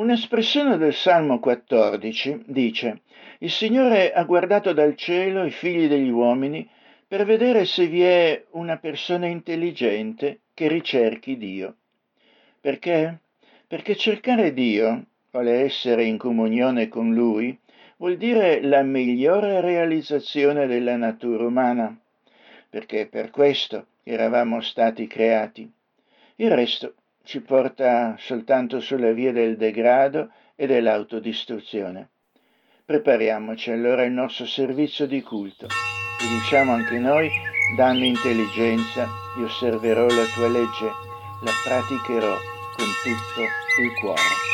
Un'espressione del Salmo 14 dice Il Signore ha guardato dal cielo i figli degli uomini per vedere se vi è una persona intelligente che ricerchi Dio. Perché? Perché cercare Dio, vuole essere in comunione con Lui, vuol dire la migliore realizzazione della natura umana, perché per questo eravamo stati creati. Il resto ci porta soltanto sulla via del degrado e dell'autodistruzione. Prepariamoci allora il nostro servizio di culto e diciamo anche noi, dammi intelligenza, io osserverò la tua legge, la praticherò con tutto il cuore.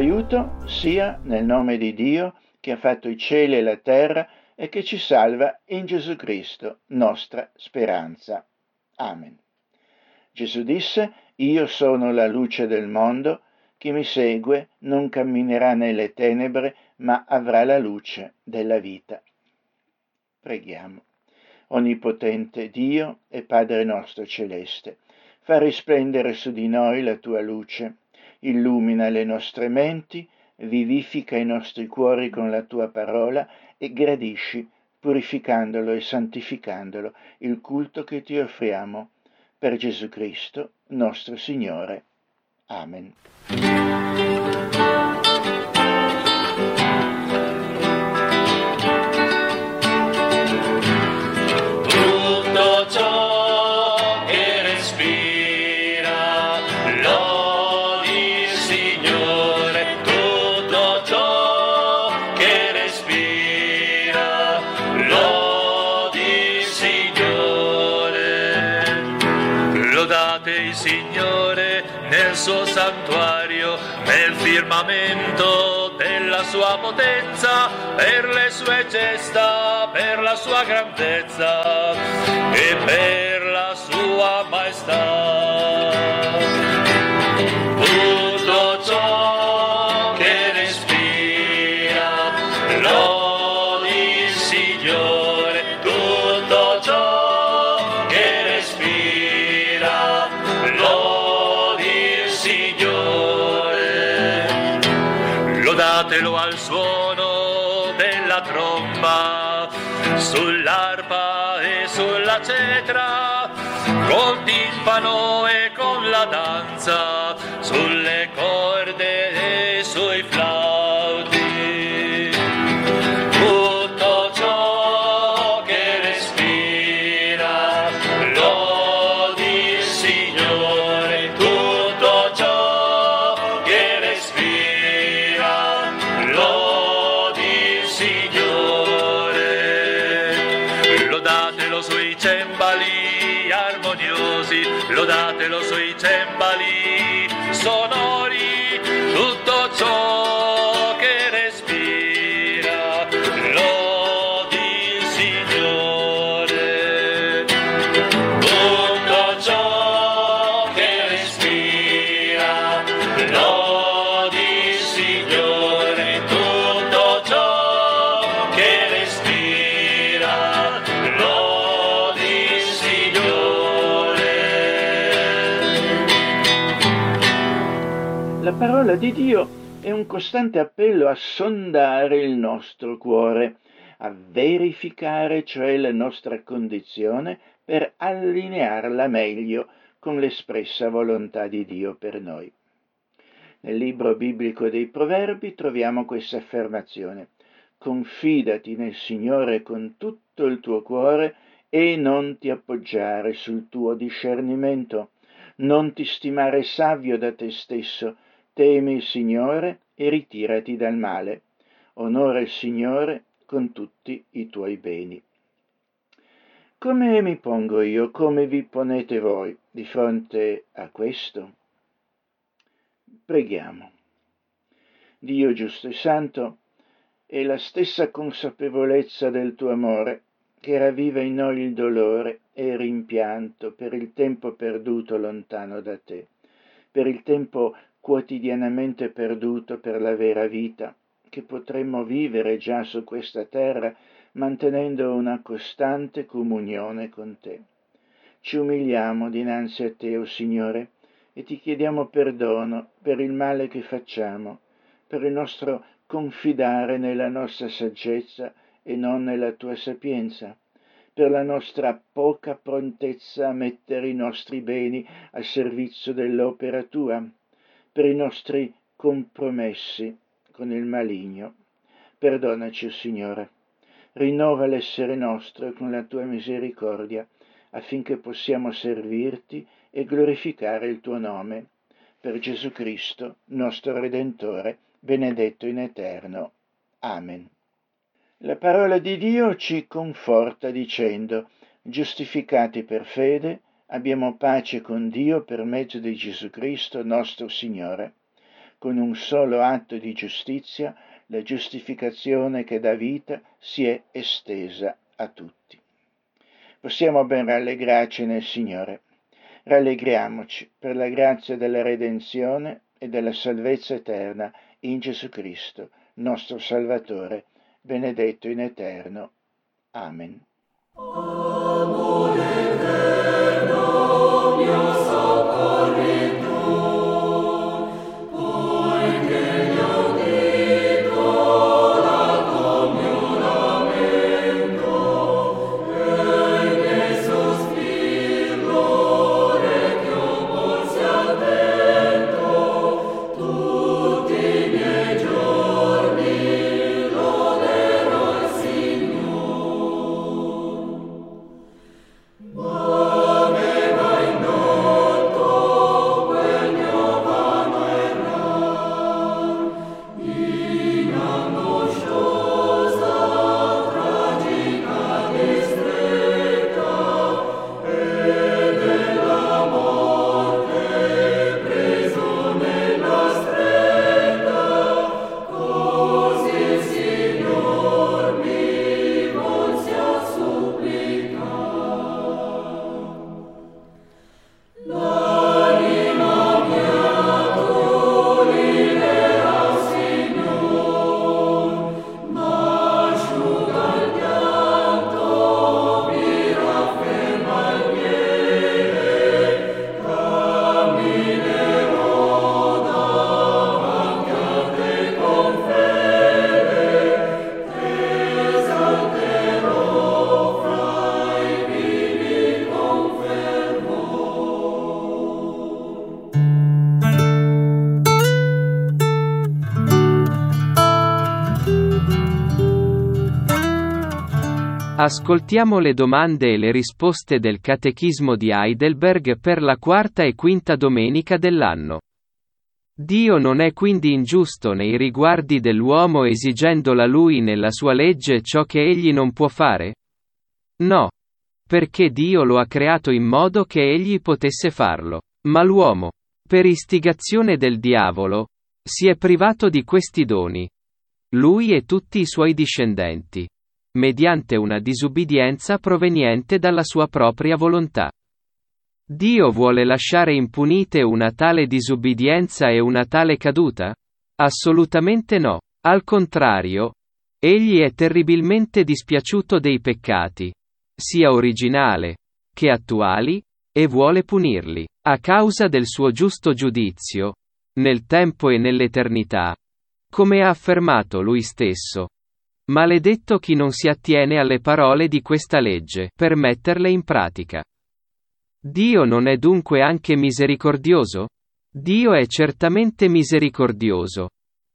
Aiuto sia nel nome di Dio che ha fatto i cieli e la terra e che ci salva in Gesù Cristo, nostra speranza. Amen. Gesù disse, Io sono la luce del mondo, chi mi segue non camminerà nelle tenebre, ma avrà la luce della vita. Preghiamo. Onnipotente Dio e Padre nostro celeste, fa risplendere su di noi la tua luce illumina le nostre menti, vivifica i nostri cuori con la tua parola e gradisci, purificandolo e santificandolo, il culto che ti offriamo per Gesù Cristo, nostro Signore. Amen. Potenza, per le sue gesta, per la sua grandezza e per la sua maestà. Timpano e con la danza, parola di Dio è un costante appello a sondare il nostro cuore, a verificare cioè la nostra condizione per allinearla meglio con l'espressa volontà di Dio per noi. Nel libro biblico dei Proverbi troviamo questa affermazione. Confidati nel Signore con tutto il tuo cuore e non ti appoggiare sul tuo discernimento. Non ti stimare savio da te stesso, temi il Signore e ritirati dal male. Onora il Signore con tutti i tuoi beni. Come mi pongo io, come vi ponete voi di fronte a questo? Preghiamo. Dio giusto e santo, è la stessa consapevolezza del tuo amore che ravviva in noi il dolore e il rimpianto per il tempo perduto lontano da te, per il tempo quotidianamente perduto per la vera vita, che potremmo vivere già su questa terra mantenendo una costante comunione con te. Ci umiliamo dinanzi a te, o oh Signore, e ti chiediamo perdono per il male che facciamo, per il nostro confidare nella nostra saggezza e non nella tua sapienza, per la nostra poca prontezza a mettere i nostri beni al servizio dell'opera tua, per i nostri compromessi con il maligno. Perdonaci, oh Signore, rinnova l'essere nostro con la tua misericordia, affinché possiamo servirti e glorificare il tuo nome. Per Gesù Cristo, nostro Redentore, benedetto in eterno. Amen. La parola di Dio ci conforta dicendo, giustificati per fede, abbiamo pace con Dio per mezzo di Gesù Cristo, nostro Signore. Con un solo atto di giustizia, la giustificazione che dà vita si è estesa a tutti. Possiamo ben rallegrarci nel Signore. Rallegriamoci per la grazia della redenzione e della salvezza eterna in Gesù Cristo, nostro Salvatore, benedetto in eterno. Amen. Ascoltiamo le domande e le risposte del Catechismo di Heidelberg per la quarta e quinta domenica dell'anno. Dio non è quindi ingiusto nei riguardi dell'uomo esigendo da lui nella sua legge ciò che egli non può fare? No. Perché Dio lo ha creato in modo che egli potesse farlo. Ma l'uomo, per istigazione del diavolo, si è privato di questi doni. Lui e tutti i suoi discendenti. Mediante una disubbidienza proveniente dalla sua propria volontà. Dio vuole lasciare impunite una tale disubbidienza e una tale caduta? Assolutamente no. Al contrario, egli è terribilmente dispiaciuto dei peccati, sia originale che attuali, e vuole punirli, a causa del suo giusto giudizio, nel tempo e nell'eternità. Come ha affermato lui stesso. Maledetto chi non si attiene alle parole di questa legge, per metterle in pratica. Dio non è dunque anche misericordioso? Dio è certamente misericordioso.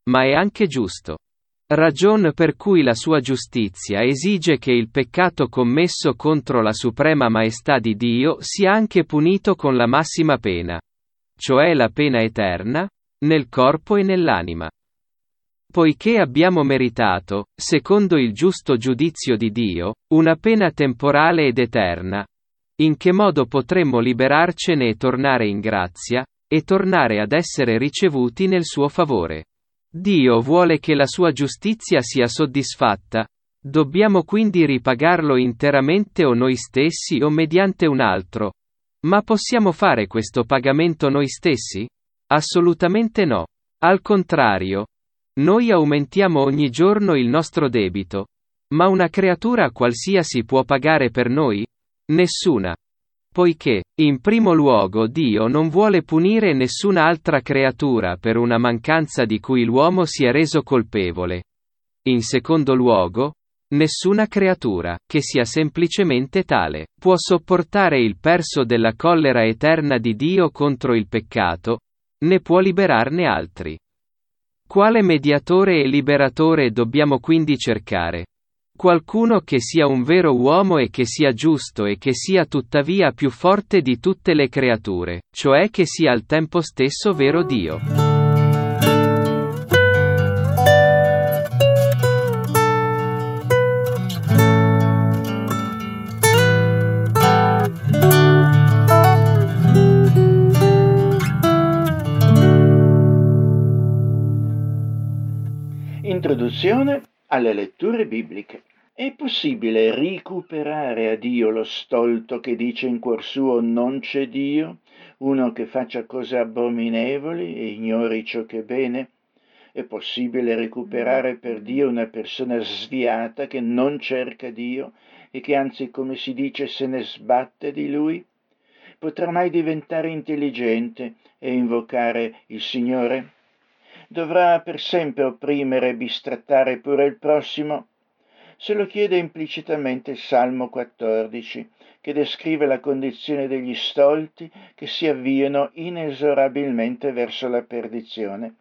Ma è anche giusto. Ragion per cui la sua giustizia esige che il peccato commesso contro la suprema maestà di Dio sia anche punito con la massima pena. Cioè la pena eterna, nel corpo e nell'anima. Poiché abbiamo meritato, secondo il giusto giudizio di Dio, una pena temporale ed eterna, in che modo potremmo liberarcene e tornare in grazia, e tornare ad essere ricevuti nel suo favore? Dio vuole che la sua giustizia sia soddisfatta. Dobbiamo quindi ripagarlo interamente o noi stessi o mediante un altro. Ma possiamo fare questo pagamento noi stessi? Assolutamente no. Al contrario. Noi aumentiamo ogni giorno il nostro debito. Ma una creatura qualsiasi può pagare per noi? Nessuna. Poiché, in primo luogo Dio non vuole punire nessuna altra creatura per una mancanza di cui l'uomo si è reso colpevole. In secondo luogo, nessuna creatura, che sia semplicemente tale, può sopportare il perso della collera eterna di Dio contro il peccato, né può liberarne altri. Quale mediatore e liberatore dobbiamo quindi cercare? Qualcuno che sia un vero uomo e che sia giusto e che sia tuttavia più forte di tutte le creature, cioè che sia al tempo stesso vero Dio. Introduzione alle letture bibliche. È possibile recuperare a Dio lo stolto che dice in cuor suo non c'è Dio, uno che faccia cose abominevoli e ignori ciò che è bene? È possibile recuperare per Dio una persona sviata che non cerca Dio e che anzi, come si dice, se ne sbatte di Lui? Potrà mai diventare intelligente e invocare il Signore? Dovrà per sempre opprimere e bistrattare pure il prossimo? Se lo chiede implicitamente il Salmo 14, che descrive la condizione degli stolti che si avviano inesorabilmente verso la perdizione,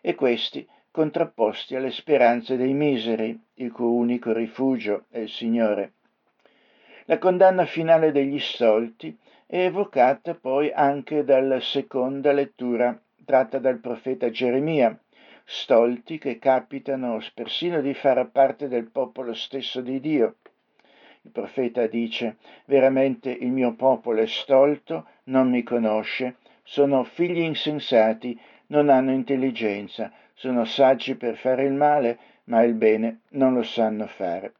e questi contrapposti alle speranze dei miseri, il cui unico rifugio è il Signore. La condanna finale degli stolti è evocata poi anche dalla seconda lettura tratta dal profeta Geremia, stolti che capitano persino di far parte del popolo stesso di Dio. Il profeta dice, veramente il mio popolo è stolto, non mi conosce, sono figli insensati, non hanno intelligenza, sono saggi per fare il male, ma il bene non lo sanno fare.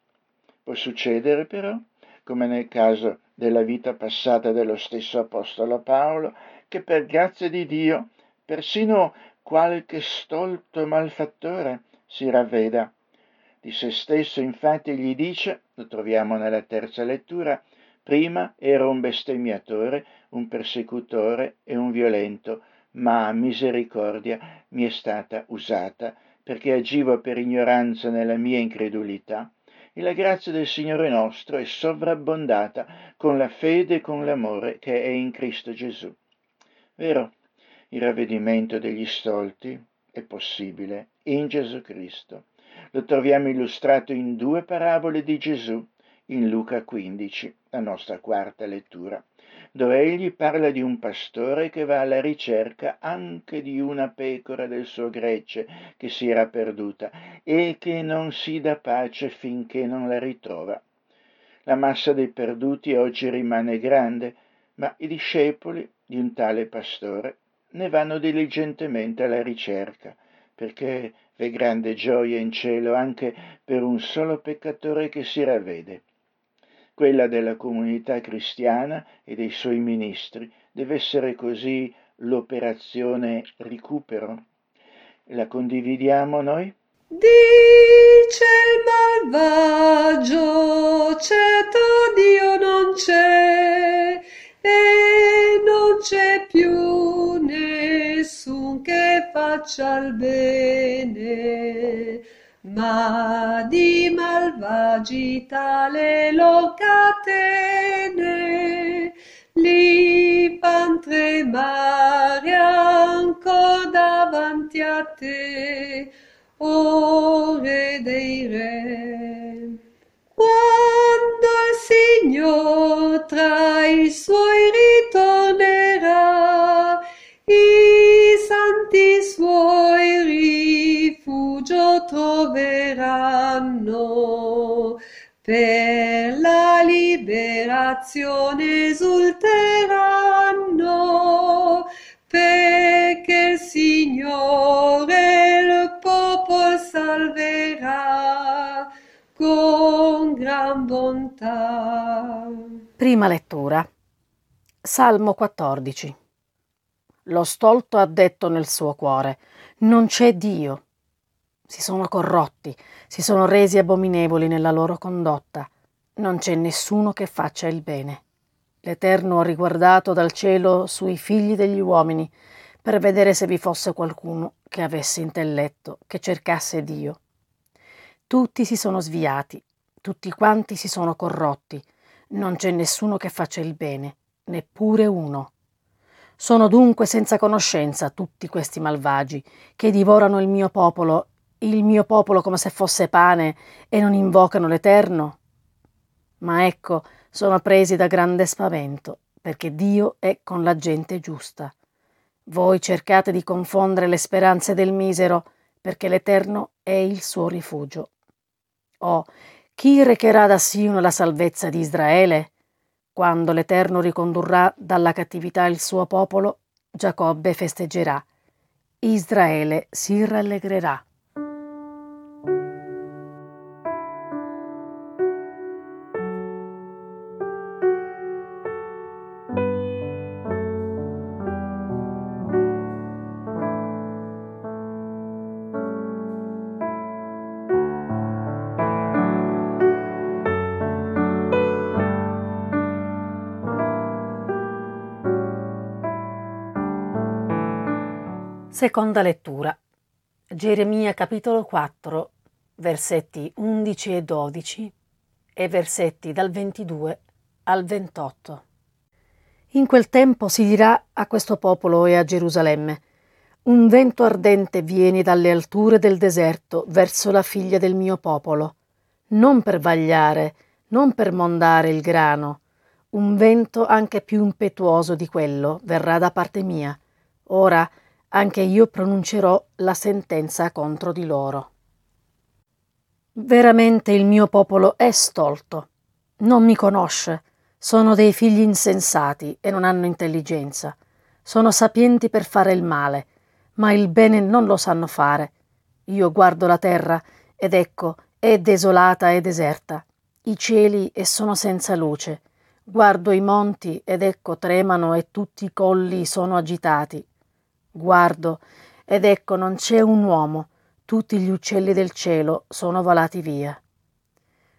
Può succedere però, come nel caso della vita passata dello stesso Apostolo Paolo, che per grazia di Dio persino qualche stolto malfattore si ravveda. Di se stesso infatti gli dice, lo troviamo nella terza lettura, prima ero un bestemmiatore, un persecutore e un violento, ma misericordia mi è stata usata, perché agivo per ignoranza nella mia incredulità, e la grazia del Signore nostro è sovrabbondata con la fede e con l'amore che è in Cristo Gesù. Vero, il ravvedimento degli stolti è possibile in Gesù Cristo. Lo troviamo illustrato in due parabole di Gesù, in Luca 15, la nostra quarta lettura, dove egli parla di un pastore che va alla ricerca anche di una pecora del suo gregge che si era perduta e che non si dà pace finché non la ritrova. La massa dei perduti oggi rimane grande, ma i discepoli di un tale pastore ne vanno diligentemente alla ricerca, perché v'è grande gioia in cielo anche per un solo peccatore che si ravvede. Quella della comunità cristiana e dei suoi ministri deve essere così l'operazione recupero. La condividiamo noi? Dice il malvagio, certo Dio non c'è e non c'è più nessun che faccia il bene ma di malvagi tale lo catene li fan tremare ancor davanti a te, o re dei re. Quando il Signor tra i suoi ritornerà, i santi suoi rifugio troveranno. Per la liberazione esulteranno, perché il Signore il popolo salverà con gran bontà. Prima lettura. Salmo 14. Lo stolto ha detto nel suo cuore, non c'è Dio. Si sono corrotti, si sono resi abominevoli nella loro condotta. Non c'è nessuno che faccia il bene. L'Eterno ha riguardato dal cielo sui figli degli uomini per vedere se vi fosse qualcuno che avesse intelletto, che cercasse Dio. Tutti si sono sviati, tutti quanti si sono corrotti, non c'è nessuno che faccia il bene, neppure uno. Sono dunque senza conoscenza tutti questi malvagi, che divorano il mio popolo, il mio popolo come se fosse pane, e non invocano l'Eterno? Ma ecco, sono presi da grande spavento, perché Dio è con la gente giusta. Voi cercate di confondere le speranze del misero, perché l'Eterno è il suo rifugio. Oh, chi recherà da Sion la salvezza di Israele? Quando l'Eterno ricondurrà dalla cattività il suo popolo, Giacobbe festeggerà, Israele si rallegrerà. Seconda lettura. Geremia capitolo 4, versetti 11 e 12 e versetti dal 22 al 28. In quel tempo si dirà a questo popolo e a Gerusalemme, un vento ardente viene dalle alture del deserto verso la figlia del mio popolo, non per vagliare, non per mondare il grano, un vento anche più impetuoso di quello verrà da parte mia. Ora, anche io pronuncerò la sentenza contro di loro. Veramente il mio popolo è stolto, non mi conosce, sono dei figli insensati e non hanno intelligenza, sono sapienti per fare il male, ma il bene non lo sanno fare. Io guardo la terra ed ecco, è desolata e deserta, i cieli e sono senza luce. Guardo i monti ed ecco tremano e tutti i colli sono agitati. Guardo, ed ecco non c'è un uomo, tutti gli uccelli del cielo sono volati via.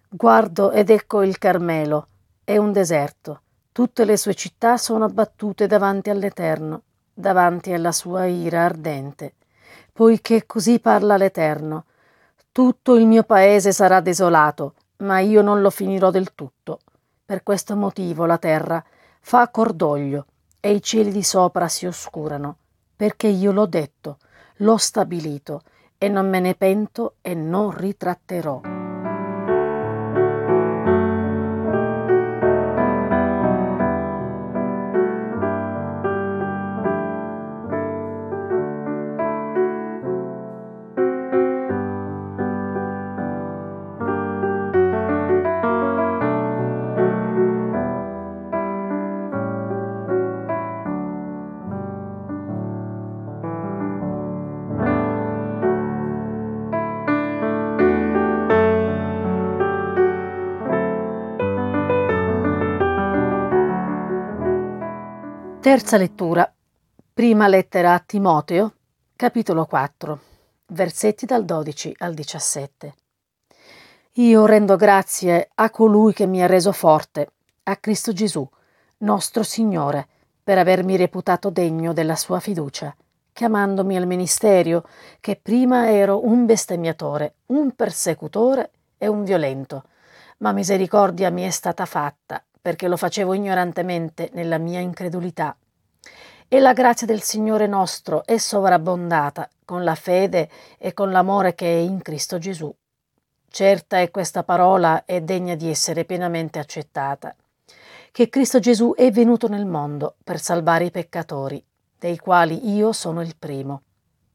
Guardo ed ecco il Carmelo, è un deserto, tutte le sue città sono abbattute davanti all'Eterno, davanti alla sua ira ardente. Poiché così parla l'Eterno, tutto il mio paese sarà desolato, ma io non lo finirò del tutto. Per questo motivo la terra fa cordoglio e i cieli di sopra si oscurano perché io l'ho detto, l'ho stabilito e non me ne pento e non ritratterò. Terza lettura. Prima lettera a Timoteo, capitolo 4, versetti dal 12 al 17. Io rendo grazie a colui che mi ha reso forte, a Cristo Gesù, nostro Signore, per avermi reputato degno della sua fiducia, chiamandomi al ministerio, che prima ero un bestemmiatore, un persecutore e un violento, ma misericordia mi è stata fatta perché lo facevo ignorantemente nella mia incredulità. E la grazia del Signore nostro è sovrabbondata con la fede e con l'amore che è in Cristo Gesù. Certa è questa parola e degna di essere pienamente accettata, che Cristo Gesù è venuto nel mondo per salvare i peccatori, dei quali io sono il primo.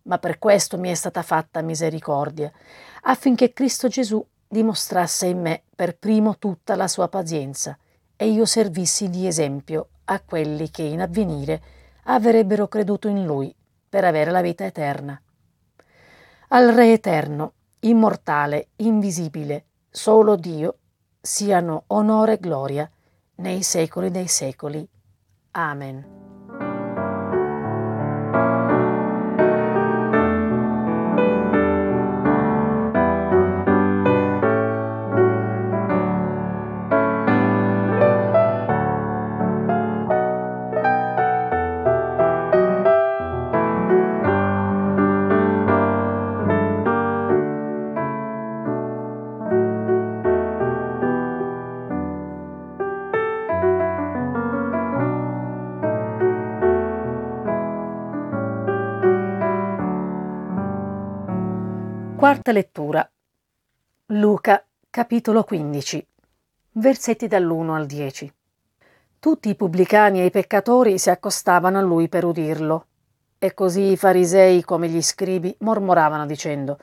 Ma per questo mi è stata fatta misericordia, affinché Cristo Gesù dimostrasse in me per primo tutta la sua pazienza, e io servissi di esempio a quelli che in avvenire avrebbero creduto in lui per avere la vita eterna. Al Re eterno, immortale, invisibile, solo Dio, siano onore e gloria nei secoli dei secoli. Amen. Quarta lettura. Luca, capitolo 15, versetti dall'1 al 10. Tutti i pubblicani e i peccatori si accostavano a lui per udirlo, e così i farisei come gli scribi mormoravano dicendo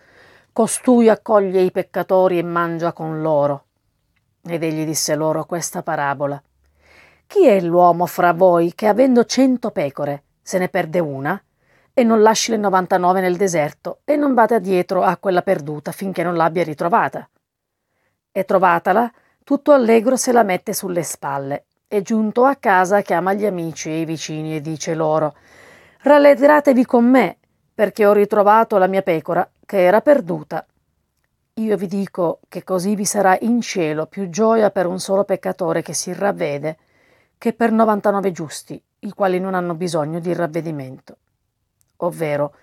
Costui accoglie i peccatori e mangia con loro. Ed egli disse loro questa parabola. Chi è l'uomo fra voi che avendo cento pecore se ne perde una? E non lasci le 99 nel deserto e non vada dietro a quella perduta finché non l'abbia ritrovata. E trovatala, tutto allegro se la mette sulle spalle e giunto a casa chiama gli amici e i vicini e dice loro Rallegratevi con me, perché ho ritrovato la mia pecora che era perduta. Io vi dico che così vi sarà in cielo più gioia per un solo peccatore che si ravvede che per 99 giusti, i quali non hanno bisogno di ravvedimento ovvero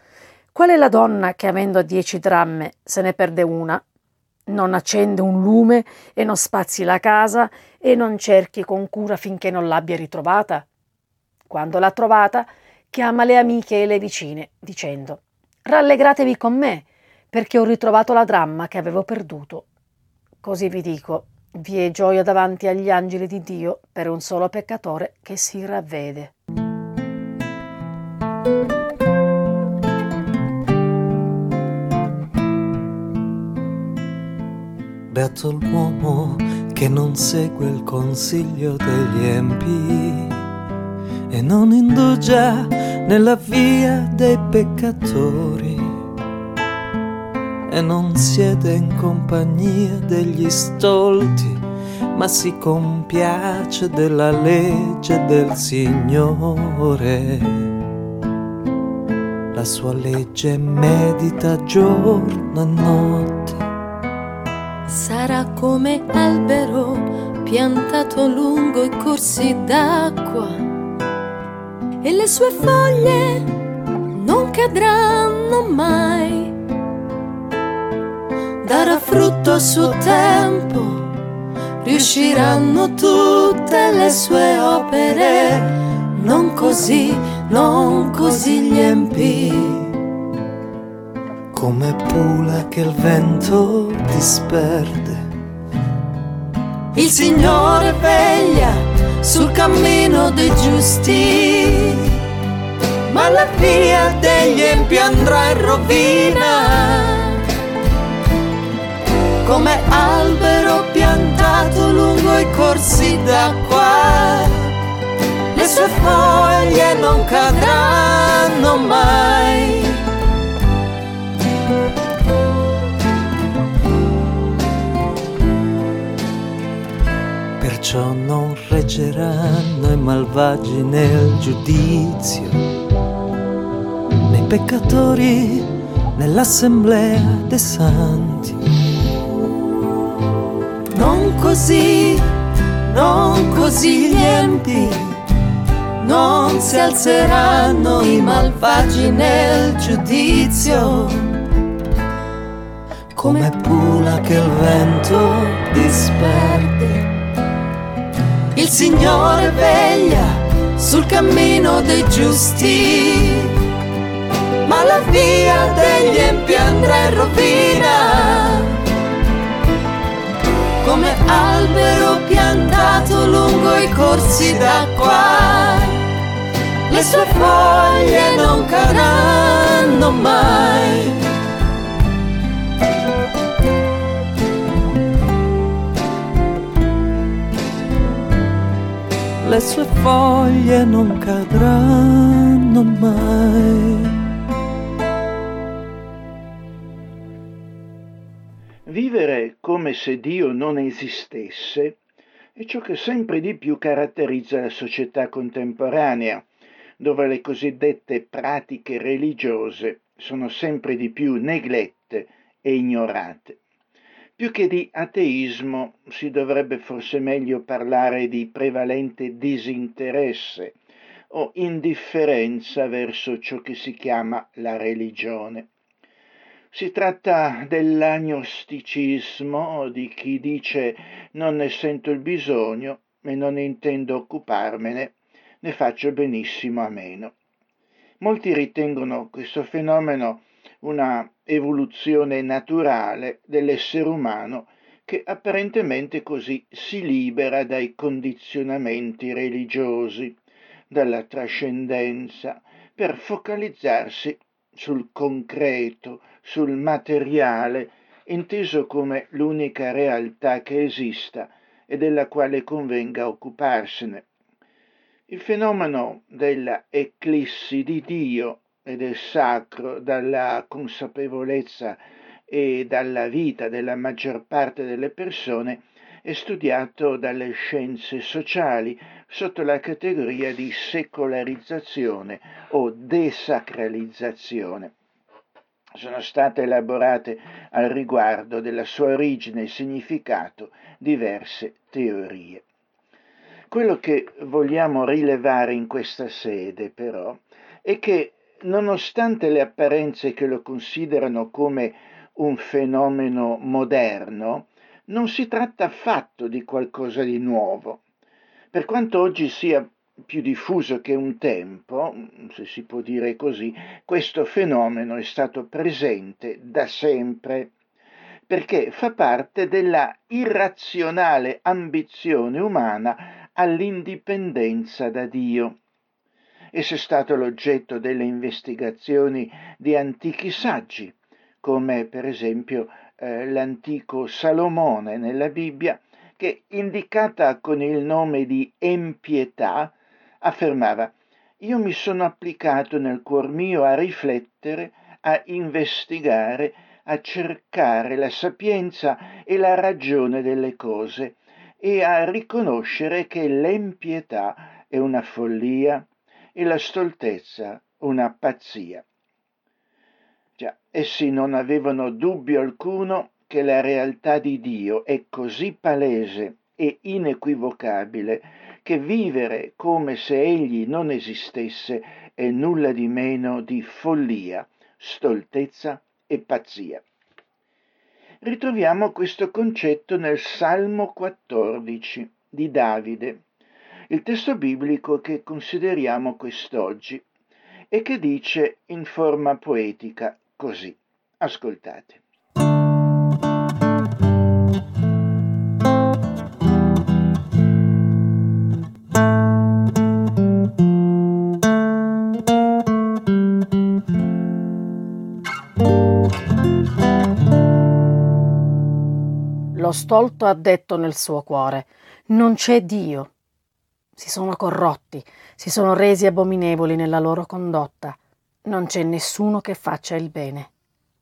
qual è la donna che avendo dieci dramme se ne perde una? Non accende un lume e non spazi la casa e non cerchi con cura finché non l'abbia ritrovata? Quando l'ha trovata, chiama le amiche e le vicine, dicendo Rallegratevi con me, perché ho ritrovato la dramma che avevo perduto. Così vi dico, vi è gioia davanti agli angeli di Dio per un solo peccatore che si ravvede. Beato l'uomo che non segue il consiglio degli empi e non indugia nella via dei peccatori e non siede in compagnia degli stolti, ma si compiace della legge del Signore. La sua legge medita giorno e notte sarà come albero piantato lungo i corsi d'acqua. E le sue foglie non cadranno mai. Darà frutto a suo tempo, riusciranno tutte le sue opere, non così, non così gli empi come pula che il vento disperde. Il Signore veglia sul cammino dei giusti, ma la via degli empi andrà in rovina. Come albero piantato lungo i corsi d'acqua, le sue foglie non cadranno mai perciò non reggeranno i malvagi nel giudizio, nei peccatori nell'assemblea dei santi. Non così, non così gli empi, non si alzeranno i malvagi nel giudizio come pula che il vento disperde. Il Signore veglia sul cammino dei giusti, ma la via degli empi andrà in rovina. Come albero piantato lungo i corsi d'acqua, le sue foglie non cadranno mai. Le sue foglie non cadranno mai. Vivere come se Dio non esistesse è ciò che sempre di più caratterizza la società contemporanea, dove le cosiddette pratiche religiose sono sempre di più neglette e ignorate. Più che di ateismo si dovrebbe forse meglio parlare di prevalente disinteresse o indifferenza verso ciò che si chiama la religione. Si tratta dell'agnosticismo di chi dice non ne sento il bisogno e non intendo occuparmene, ne faccio benissimo a meno. Molti ritengono questo fenomeno una evoluzione naturale dell'essere umano che apparentemente così si libera dai condizionamenti religiosi, dalla trascendenza, per focalizzarsi sul concreto, sul materiale, inteso come l'unica realtà che esista e della quale convenga occuparsene. Il fenomeno della eclissi di Dio e del sacro dalla consapevolezza e dalla vita della maggior parte delle persone è studiato dalle scienze sociali sotto la categoria di secolarizzazione o desacralizzazione. Sono state elaborate al riguardo della sua origine e significato diverse teorie. Quello che vogliamo rilevare in questa sede, però, è che nonostante le apparenze che lo considerano come un fenomeno moderno, non si tratta affatto di qualcosa di nuovo. Per quanto oggi sia più diffuso che un tempo, se si può dire così, questo fenomeno è stato presente da sempre perché fa parte della irrazionale ambizione umana all'indipendenza da Dio. Esso è stato l'oggetto delle investigazioni di antichi saggi, come per esempio eh, l'antico Salomone nella Bibbia, che indicata con il nome di empietà, affermava io mi sono applicato nel cuor mio a riflettere, a investigare, a cercare la sapienza e la ragione delle cose e a riconoscere che l'empietà è una follia, e la stoltezza una pazzia. Già, essi non avevano dubbio alcuno che la realtà di Dio è così palese e inequivocabile che vivere come se egli non esistesse è nulla di meno di follia, stoltezza e pazzia. Ritroviamo questo concetto nel Salmo 14 di Davide, il testo biblico che consideriamo quest'oggi e che dice in forma poetica così. Ascoltate. Lo stolto ha detto nel suo cuore, non c'è Dio si sono corrotti, si sono resi abominevoli nella loro condotta. Non c'è nessuno che faccia il bene.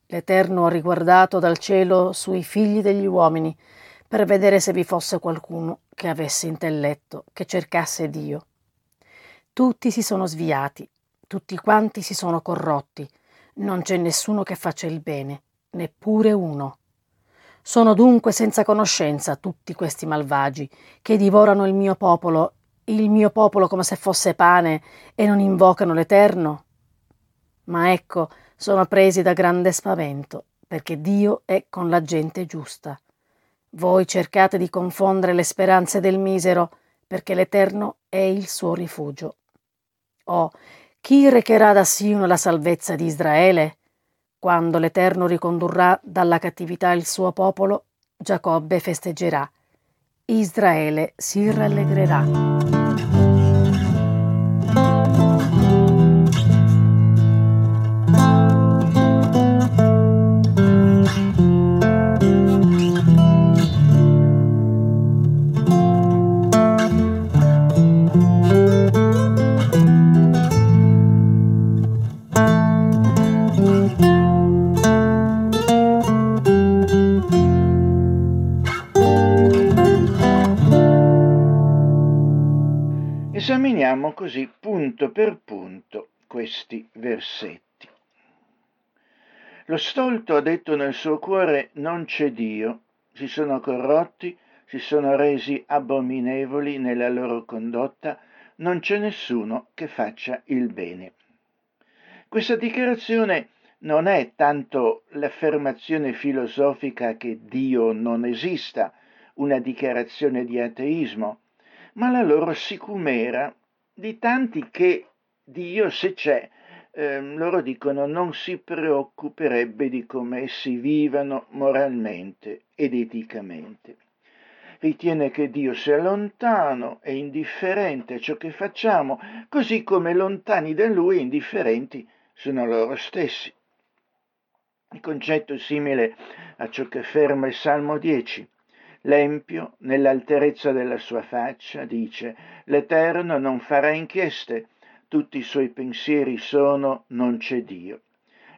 L'Eterno ha riguardato dal cielo sui figli degli uomini per vedere se vi fosse qualcuno che avesse intelletto, che cercasse Dio. Tutti si sono sviati, tutti quanti si sono corrotti, non c'è nessuno che faccia il bene, neppure uno. Sono dunque senza conoscenza tutti questi malvagi, che divorano il mio popolo, il mio popolo come se fosse pane, e non invocano l'Eterno? Ma ecco, sono presi da grande spavento, perché Dio è con la gente giusta. Voi cercate di confondere le speranze del misero, perché l'Eterno è il suo rifugio. Oh, chi recherà da Sion la salvezza di Israele? Quando l'Eterno ricondurrà dalla cattività il suo popolo, Giacobbe festeggerà, Israele si rallegrerà. Esaminiamo così punto per punto questi versetti. Lo stolto ha detto nel suo cuore non c'è Dio, si sono corrotti, si sono resi abominevoli nella loro condotta, non c'è nessuno che faccia il bene. Questa dichiarazione non è tanto l'affermazione filosofica che Dio non esista, una dichiarazione di ateismo, ma la loro sicumera di tanti che Dio, se c'è, eh, loro dicono non si preoccuperebbe di come essi vivano moralmente ed eticamente. Ritiene che Dio sia lontano e indifferente a ciò che facciamo, così come lontani da Lui e indifferenti sono loro stessi. Il concetto è simile a ciò che afferma il Salmo 10. L'empio, nell'alterezza della sua faccia, dice, l'Eterno non farà inchieste, tutti i suoi pensieri sono non c'è Dio.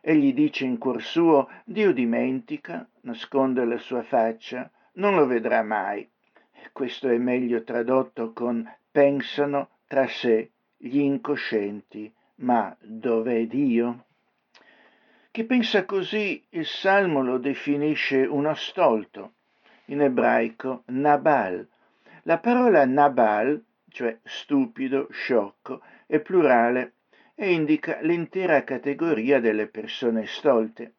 Egli dice in cuor suo, Dio dimentica, nasconde la sua faccia, non lo vedrà mai. Questo è meglio tradotto con pensano tra sé gli incoscienti, ma dov'è Dio? Chi pensa così il Salmo lo definisce uno stolto, in ebraico Nabal. La parola Nabal, cioè stupido, sciocco, è plurale e indica l'intera categoria delle persone stolte.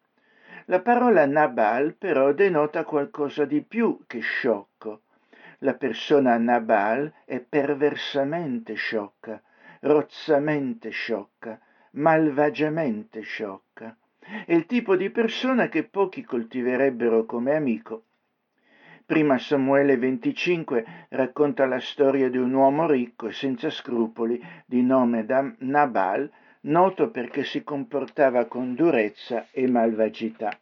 La parola Nabal però denota qualcosa di più che sciocco. La persona Nabal è perversamente sciocca, rozzamente sciocca, malvagiamente sciocca. È il tipo di persona che pochi coltiverebbero come amico Prima Samuele 25 racconta la storia di un uomo ricco e senza scrupoli di nome Nabal, noto perché si comportava con durezza e malvagità.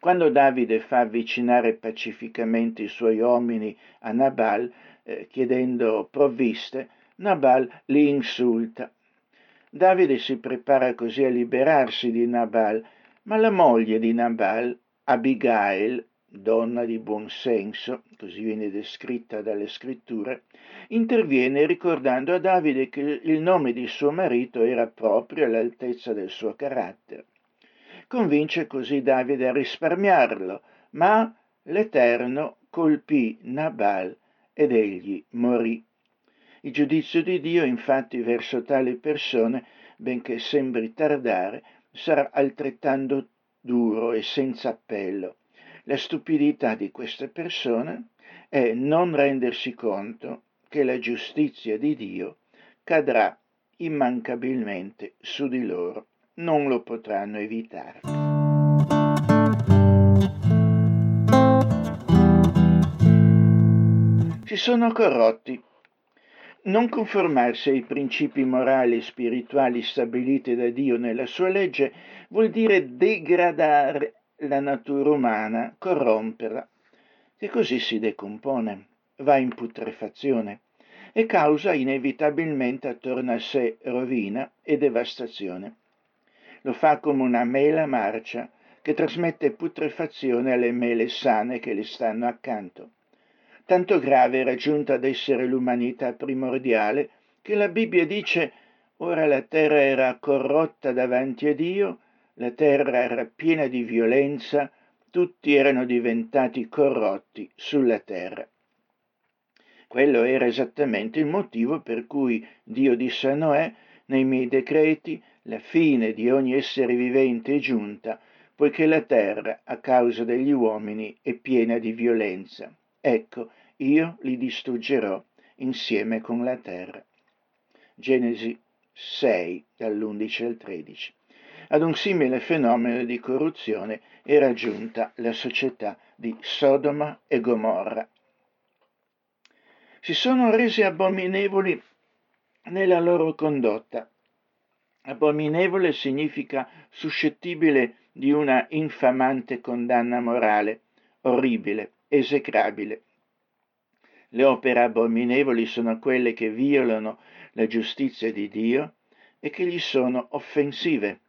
Quando Davide fa avvicinare pacificamente i suoi uomini a Nabal, eh, chiedendo provviste, Nabal li insulta. Davide si prepara così a liberarsi di Nabal, ma la moglie di Nabal, Abigail, donna di buon senso, così viene descritta dalle scritture, interviene ricordando a Davide che il nome di suo marito era proprio all'altezza del suo carattere. Convince così Davide a risparmiarlo, ma l'Eterno colpì Nabal ed egli morì. Il giudizio di Dio, infatti, verso tali persone, benché sembri tardare, sarà altrettanto duro e senza appello. La stupidità di queste persone è non rendersi conto che la giustizia di Dio cadrà immancabilmente su di loro, non lo potranno evitare. Si sono corrotti. Non conformarsi ai principi morali e spirituali stabiliti da Dio nella sua legge vuol dire degradare la natura umana, corromperla, che così si decompone, va in putrefazione e causa inevitabilmente attorno a sé rovina e devastazione. Lo fa come una mela marcia che trasmette putrefazione alle mele sane che le stanno accanto. Tanto grave era giunta ad essere l'umanità primordiale che la Bibbia dice ora la terra era corrotta davanti a Dio, la terra era piena di violenza, tutti erano diventati corrotti sulla terra. Quello era esattamente il motivo per cui Dio disse a Noè, nei miei decreti, la fine di ogni essere vivente è giunta, poiché la terra, a causa degli uomini, è piena di violenza. Ecco, io li distruggerò insieme con la terra. Genesi 6, dall'11 al 13. Ad un simile fenomeno di corruzione era giunta la società di Sodoma e Gomorra. Si sono resi abominevoli nella loro condotta. Abominevole significa suscettibile di una infamante condanna morale, orribile, esecrabile. Le opere abominevoli sono quelle che violano la giustizia di Dio e che gli sono offensive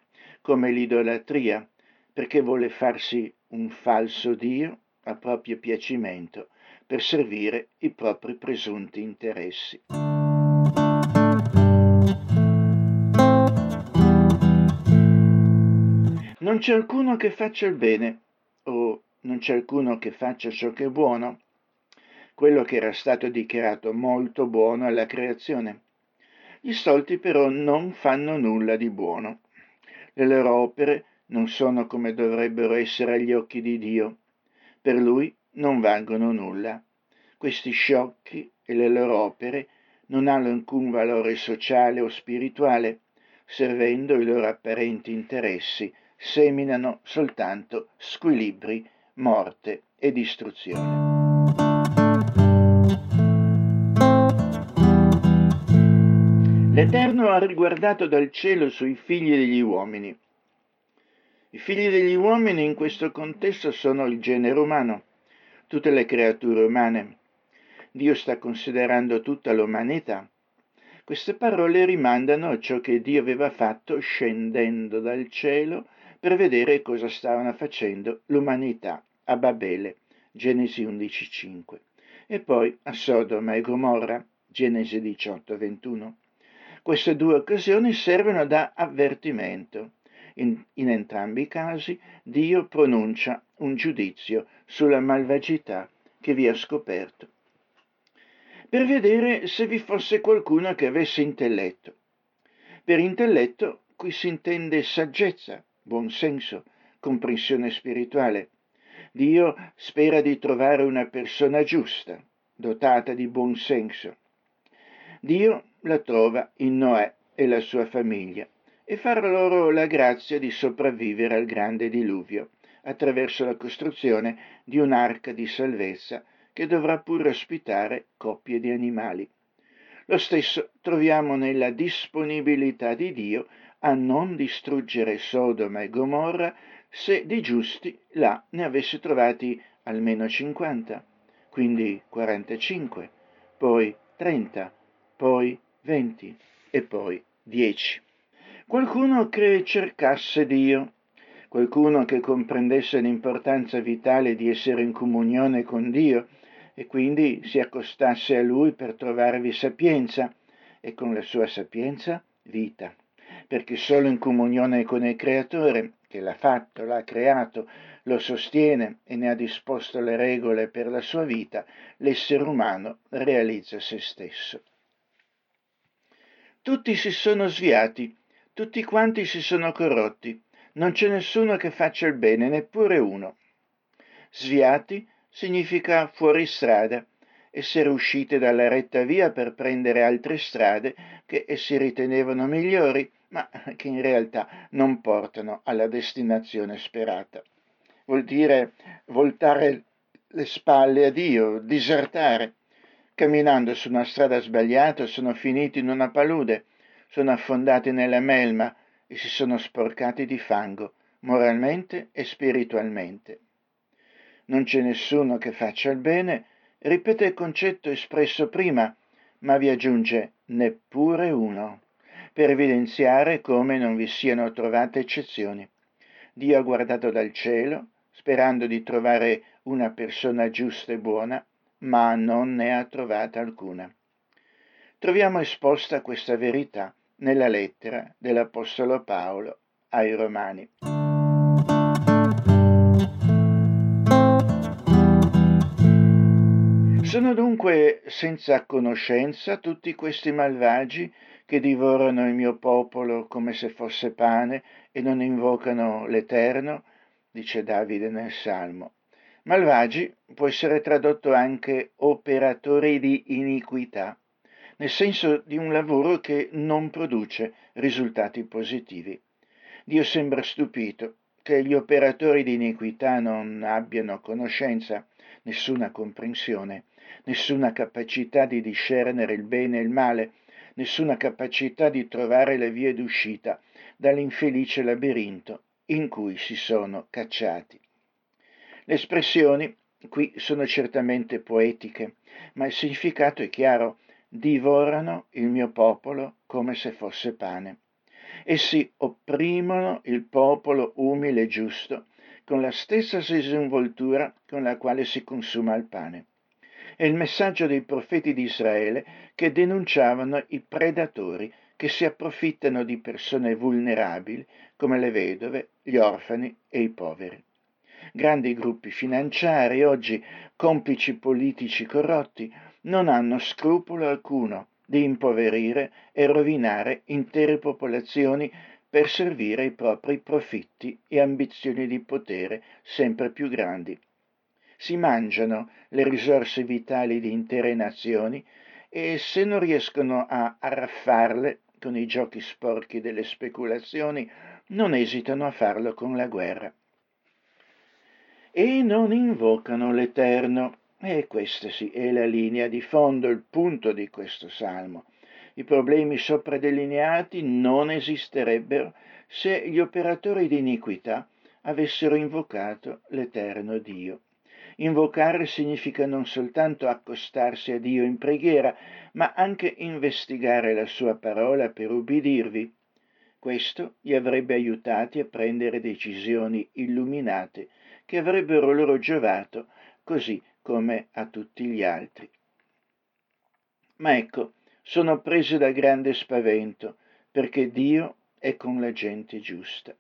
come l'idolatria, perché vuole farsi un falso Dio a proprio piacimento per servire i propri presunti interessi. Non c'è alcuno che faccia il bene, o non c'è alcuno che faccia ciò che è buono, quello che era stato dichiarato molto buono alla creazione. Gli stolti però non fanno nulla di buono. Le loro opere non sono come dovrebbero essere agli occhi di Dio. Per lui non valgono nulla. Questi sciocchi e le loro opere non hanno alcun valore sociale o spirituale, servendo i loro apparenti interessi, seminano soltanto squilibri, morte e distruzione. L'Eterno ha riguardato dal cielo sui figli degli uomini. I figli degli uomini in questo contesto sono il genere umano, tutte le creature umane. Dio sta considerando tutta l'umanità. Queste parole rimandano a ciò che Dio aveva fatto scendendo dal cielo per vedere cosa stavano facendo l'umanità a Babele, Genesi 11.5, e poi a Sodoma e Gomorra, Genesi 18.21. Queste due occasioni servono da avvertimento. In, in, entrambi i casi Dio pronuncia un giudizio sulla malvagità che vi ha scoperto, per vedere se vi fosse qualcuno che avesse intelletto. Per intelletto qui si intende saggezza, buonsenso, comprensione spirituale. Dio spera di trovare una persona giusta, dotata di buonsenso. Dio la trova in Noè e la sua famiglia e farà loro la grazia di sopravvivere al grande diluvio attraverso la costruzione di un'arca di salvezza che dovrà pure ospitare coppie di animali. Lo stesso troviamo nella disponibilità di Dio a non distruggere Sodoma e Gomorra se di giusti là ne avesse trovati almeno 50, quindi 45, poi 30, poi 20 e poi 10. Qualcuno che cercasse Dio, qualcuno che comprendesse l'importanza vitale di essere in comunione con Dio e quindi si accostasse a Lui per trovarvi sapienza e con la sua sapienza vita, perché solo in comunione con il Creatore, che l'ha fatto, l'ha creato, lo sostiene e ne ha disposto le regole per la sua vita, l'essere umano realizza se stesso. Tutti si sono sviati, tutti quanti si sono corrotti, non c'è nessuno che faccia il bene, neppure uno. Sviati significa fuori strada, essere uscite dalla retta via per prendere altre strade che essi ritenevano migliori, ma che in realtà non portano alla destinazione sperata. Vuol dire voltare le spalle a Dio, disertare, camminando su una strada sbagliata, sono finiti in una palude, sono affondati nella melma e si sono sporcati di fango, moralmente e spiritualmente. Non c'è nessuno che faccia il bene, ripete il concetto espresso prima, ma vi aggiunge neppure uno, per evidenziare come non vi siano trovate eccezioni. Dio ha guardato dal cielo, sperando di trovare una persona giusta e buona, ma non ne ha trovata alcuna. Troviamo esposta questa verità nella lettera dell'Apostolo Paolo ai Romani. Sono dunque senza conoscenza tutti questi malvagi che divorano il mio popolo come se fosse pane e non invocano l'Eterno, dice Davide nel Salmo. Malvagi può essere tradotto anche operatori di iniquità, nel senso di un lavoro che non produce risultati positivi. Dio sembra stupito che gli operatori di iniquità non abbiano conoscenza, nessuna comprensione, nessuna capacità di discernere il bene e il male, nessuna capacità di trovare le vie d'uscita dall'infelice labirinto in cui si sono cacciati. Le espressioni qui sono certamente poetiche, ma il significato è chiaro, divorano il mio popolo come se fosse pane. Essi opprimono il popolo umile e giusto con la stessa disinvoltura con la quale si consuma il pane è il messaggio dei profeti di Israele che denunciavano i predatori che si approfittano di persone vulnerabili come le vedove, gli orfani e i poveri. Grandi gruppi finanziari, oggi complici politici corrotti, non hanno scrupolo alcuno di impoverire e rovinare intere popolazioni per servire i propri profitti e ambizioni di potere sempre più grandi si mangiano le risorse vitali di intere nazioni e se non riescono a arraffarle con i giochi sporchi delle speculazioni, non esitano a farlo con la guerra. E non invocano l'Eterno. E questa sì è la linea di fondo, il punto di questo salmo. I problemi sopra delineati non esisterebbero se gli operatori di iniquità avessero invocato l'Eterno Dio. Invocare significa non soltanto accostarsi a Dio in preghiera, ma anche investigare la sua parola per ubbidirvi. Questo li avrebbe aiutati a prendere decisioni illuminate che avrebbero loro giovato così come a tutti gli altri. Ma ecco, sono preso da grande spavento perché Dio è con la gente giusta.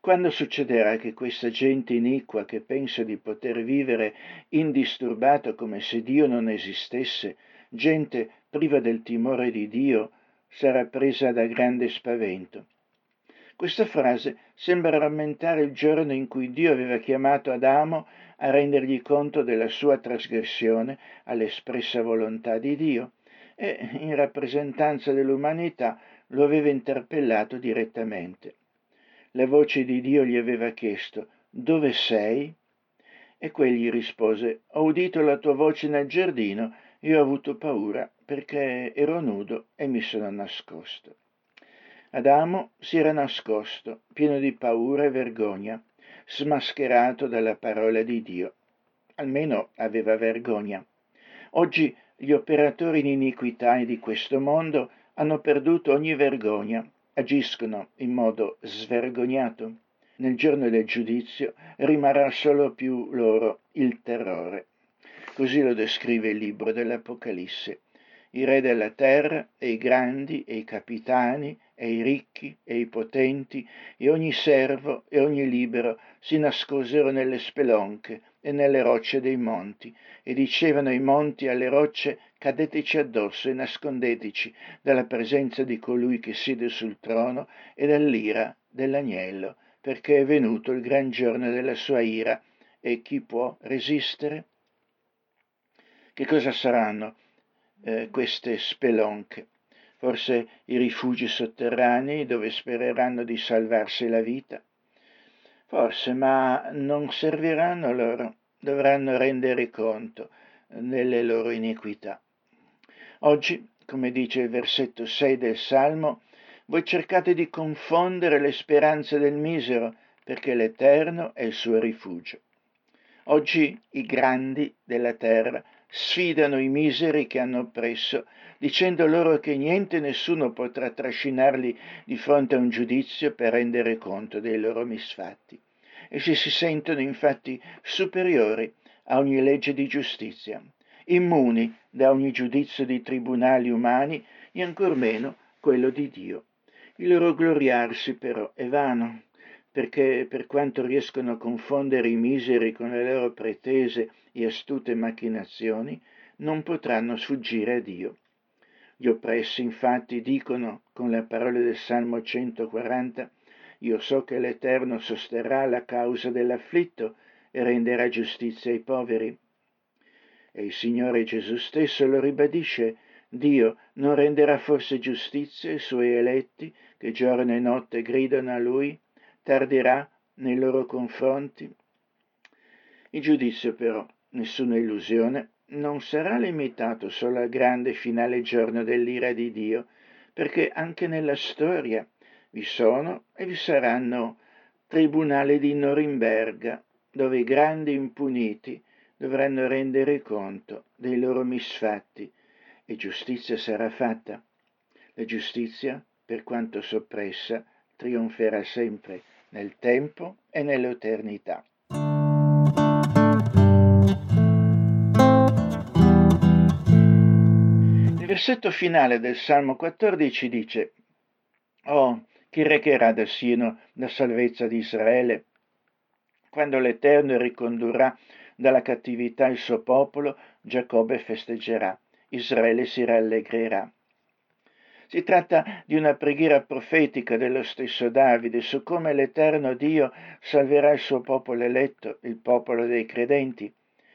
Quando succederà che questa gente iniqua che pensa di poter vivere indisturbato come se Dio non esistesse, gente priva del timore di Dio, sarà presa da grande spavento? Questa frase sembra rammentare il giorno in cui Dio aveva chiamato Adamo a rendergli conto della sua trasgressione all'espressa volontà di Dio e, in rappresentanza dell'umanità, lo aveva interpellato direttamente la voce di Dio gli aveva chiesto Dove sei? E quegli rispose Ho udito la tua voce nel giardino e ho avuto paura perché ero nudo e mi sono nascosto. Adamo si era nascosto, pieno di paura e vergogna, smascherato dalla parola di Dio. Almeno aveva vergogna. Oggi gli operatori di iniquità di questo mondo hanno perduto ogni vergogna agiscono in modo svergognato, nel giorno del giudizio rimarrà solo più loro il terrore. Così lo descrive il libro dell'Apocalisse. I re della terra e i grandi e i capitani e i ricchi e i potenti e ogni servo e ogni libero si nascosero nelle spelonche e nelle rocce dei monti e dicevano ai monti e alle rocce cadeteci addosso e nascondeteci dalla presenza di colui che siede sul trono e dall'ira dell'agnello, perché è venuto il gran giorno della sua ira e chi può resistere? Che cosa saranno eh, queste spelonche? Forse i rifugi sotterranei dove spereranno di salvarsi la vita? Forse, ma non serviranno loro, dovranno rendere conto nelle loro iniquità. Oggi, come dice il versetto 6 del Salmo, voi cercate di confondere le speranze del misero perché l'Eterno è il suo rifugio. Oggi i grandi della terra sfidano i miseri che hanno oppresso, dicendo loro che niente e nessuno potrà trascinarli di fronte a un giudizio per rendere conto dei loro misfatti. Essi si sentono infatti superiori a ogni legge di giustizia, immuni da ogni giudizio di tribunali umani e ancor meno quello di Dio. Il loro gloriarsi però è vano, perché per quanto riescono a confondere i miseri con le loro pretese e astute macchinazioni, non potranno sfuggire a Dio. Gli oppressi infatti dicono con le parole del Salmo 140, io so che l'Eterno sosterrà la causa dell'afflitto e renderà giustizia ai poveri. E il Signore Gesù stesso lo ribadisce, Dio non renderà forse giustizia ai suoi eletti che giorno e notte gridano a Lui? tarderà nei loro confronti? Il giudizio però, nessuna illusione, non sarà limitato solo al grande finale giorno dell'ira di Dio, perché anche nella storia vi sono e vi saranno tribunali di Norimberga, dove i grandi impuniti dovranno rendere conto dei loro misfatti e giustizia sarà fatta. La giustizia, per quanto soppressa, trionferà sempre nel tempo e nell'eternità. Versetto finale del Salmo 14 dice, Oh, chi recherà da Sino la salvezza di Israele? Quando l'Eterno ricondurrà dalla cattività il suo popolo, Giacobbe festeggerà, Israele si rallegrerà. Si tratta di una preghiera profetica dello stesso Davide su come l'Eterno Dio salverà il suo popolo eletto, il popolo dei credenti.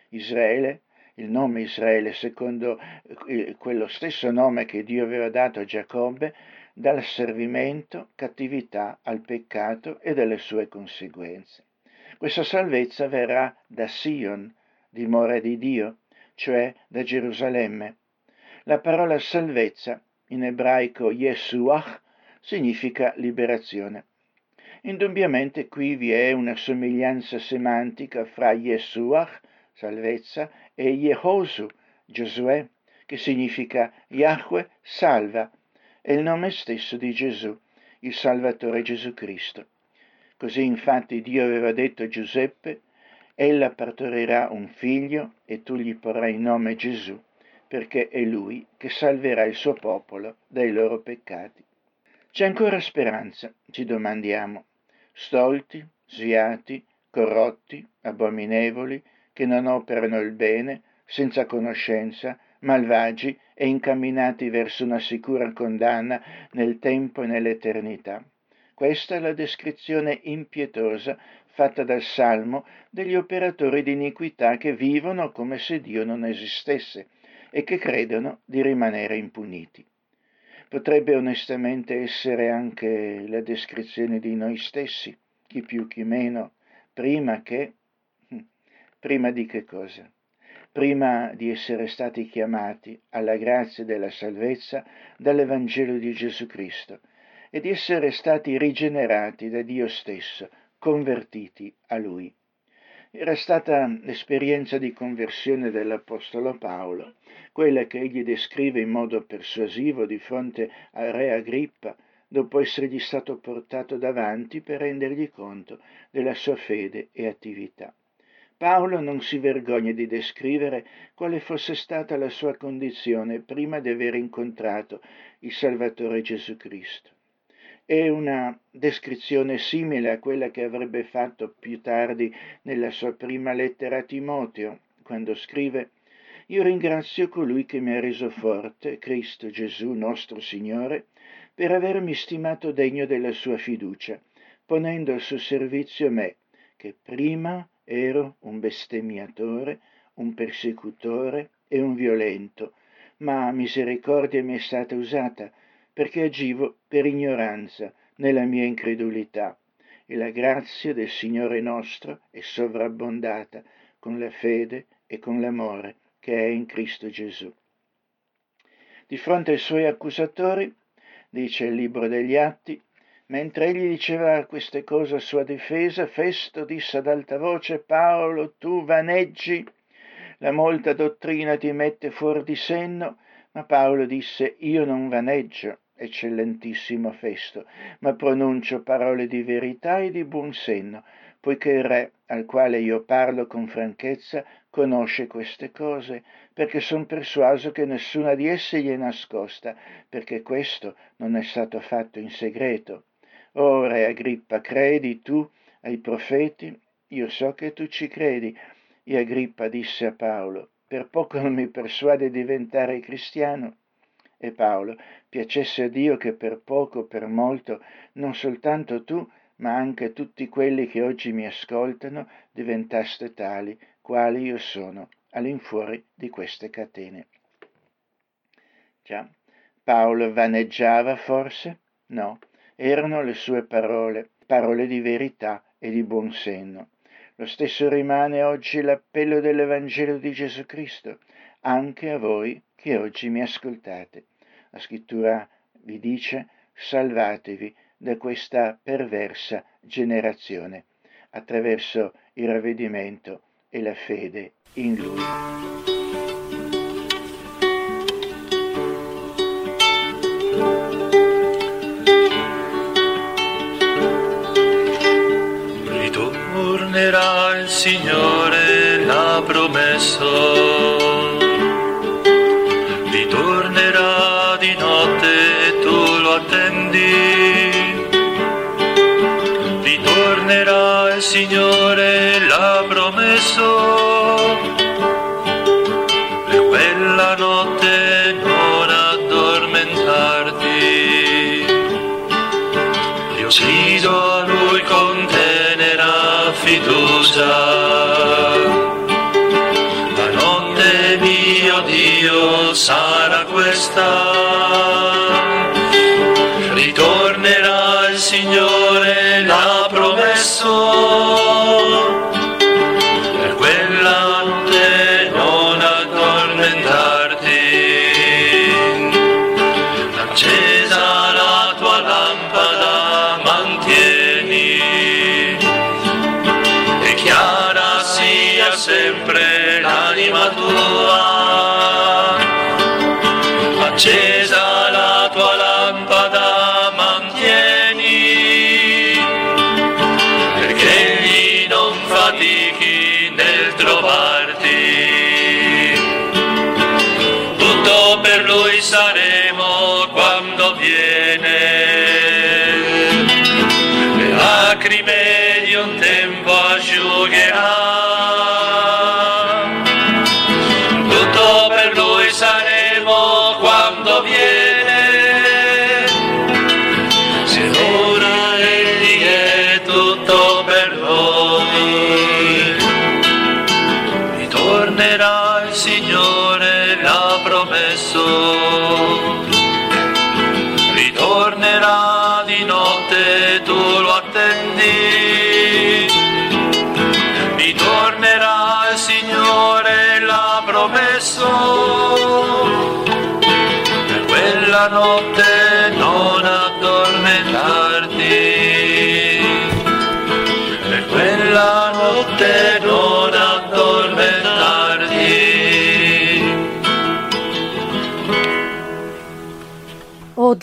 Israele, il nome Israele, secondo eh, quello stesso nome che Dio aveva dato a Giacobbe, dal servimento, cattività al peccato e dalle sue conseguenze. Questa salvezza verrà da Sion, dimora di Dio, cioè da Gerusalemme. La parola salvezza in ebraico Yeshuach significa liberazione. Indubbiamente qui vi è una somiglianza semantica fra Yeshuach, salvezza, e Yehosu, Giosuè, che significa Yahweh salva, è il nome stesso di Gesù, il Salvatore Gesù Cristo. Così infatti Dio aveva detto a Giuseppe, ella partorirà un figlio e tu gli porrai il nome Gesù, perché è Lui che salverà il suo popolo dai loro peccati. C'è ancora speranza, ci domandiamo. Stolti, sviati, corrotti, abominevoli, che non operano il bene, senza conoscenza, malvagi e incamminati verso una sicura condanna nel tempo e nell'eternità. Questa è la descrizione impietosa fatta dal Salmo degli operatori di iniquità che vivono come se Dio non esistesse e che credono di rimanere impuniti. Potrebbe onestamente essere anche la descrizione di noi stessi, chi più chi meno, prima che... prima di che cosa? Prima di essere stati chiamati alla grazia della salvezza dall'Evangelo di Gesù Cristo e di essere stati rigenerati da Dio stesso, convertiti a Lui. Era stata l'esperienza di conversione dell'Apostolo Paolo, quella che egli descrive in modo persuasivo di fronte al re Agrippa, dopo essergli stato portato davanti per rendergli conto della sua fede e attività. Paolo non si vergogna di descrivere quale fosse stata la sua condizione prima di aver incontrato il Salvatore Gesù Cristo. È una descrizione simile a quella che avrebbe fatto più tardi nella sua prima lettera a Timoteo, quando scrive Io ringrazio colui che mi ha reso forte, Cristo Gesù nostro Signore, per avermi stimato degno della sua fiducia, ponendo al suo servizio me, che prima ero un bestemmiatore, un persecutore e un violento, ma misericordia mi è stata usata perché agivo per ignoranza nella mia incredulità e la grazia del Signore nostro è sovrabbondata con la fede e con l'amore che è in Cristo Gesù. Di fronte ai suoi accusatori, dice il libro degli Atti, mentre egli diceva queste cose a sua difesa, Festo disse ad alta voce, Paolo, tu vaneggi la molta dottrina ti mette fuori di senno, ma Paolo disse io non vaneggio, eccellentissimo Festo, ma pronuncio parole di verità e di buon senno, poiché il Re, al quale io parlo con franchezza, conosce queste cose, perché son persuaso che nessuna di esse gli è nascosta, perché questo non è stato fatto in segreto. O Re Agrippa, credi tu ai profeti? Io so che tu ci credi. E Agrippa disse a Paolo, per poco non mi persuade di diventare cristiano. E Paolo, piacesse a Dio che per poco, per molto, non soltanto tu, ma anche tutti quelli che oggi mi ascoltano diventaste tali quali io sono all'infuori di queste catene. Già, Paolo vaneggiava forse? No, erano le sue parole, parole di verità e di buon senno. Lo stesso rimane oggi l'appello dell'Evangelo di Gesù Cristo, anche a voi che oggi mi ascoltate. La scrittura vi dice salvatevi da questa perversa generazione attraverso il ravvedimento e la fede in Lui. Signore, l'ha promesso. Il Signore,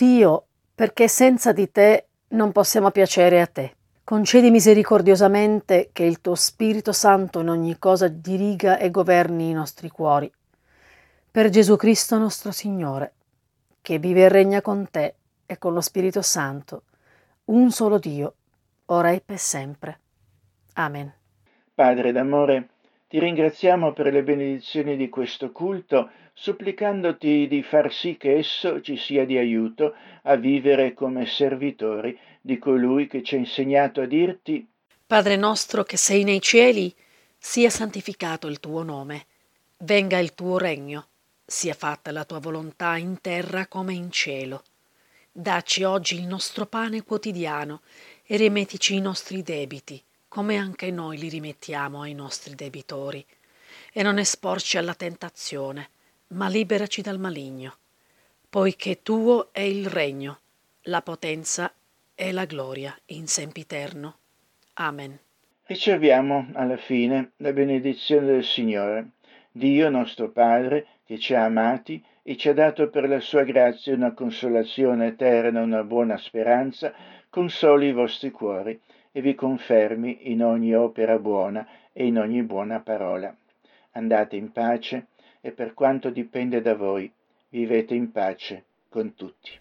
Dio, perché senza di te non possiamo piacere a te. Concedi misericordiosamente che il tuo Spirito Santo in ogni cosa diriga e governi i nostri cuori. Per Gesù Cristo nostro Signore, che vive e regna con te e con lo Spirito Santo, un solo Dio, ora e per sempre. Amen. Padre d'amore, ti ringraziamo per le benedizioni di questo culto, supplicandoti di far sì che esso ci sia di aiuto a vivere come servitori di colui che ci ha insegnato a dirti Padre nostro che sei nei cieli, sia santificato il tuo nome, venga il tuo regno, sia fatta la tua volontà in terra come in cielo. Dacci oggi il nostro pane quotidiano e rimettici i nostri debiti, come anche noi li rimettiamo ai nostri debitori. E non esporci alla tentazione, ma liberaci dal maligno, poiché tuo è il regno, la potenza e la gloria in sempiterno. Amen. Riceviamo alla fine la benedizione del Signore. Dio nostro Padre, che ci ha amati e ci ha dato per la sua grazia una consolazione eterna, una buona speranza, consoli i vostri cuori e vi confermi in ogni opera buona e in ogni buona parola. Andate in pace e per quanto dipende da voi vivete in pace con tutti.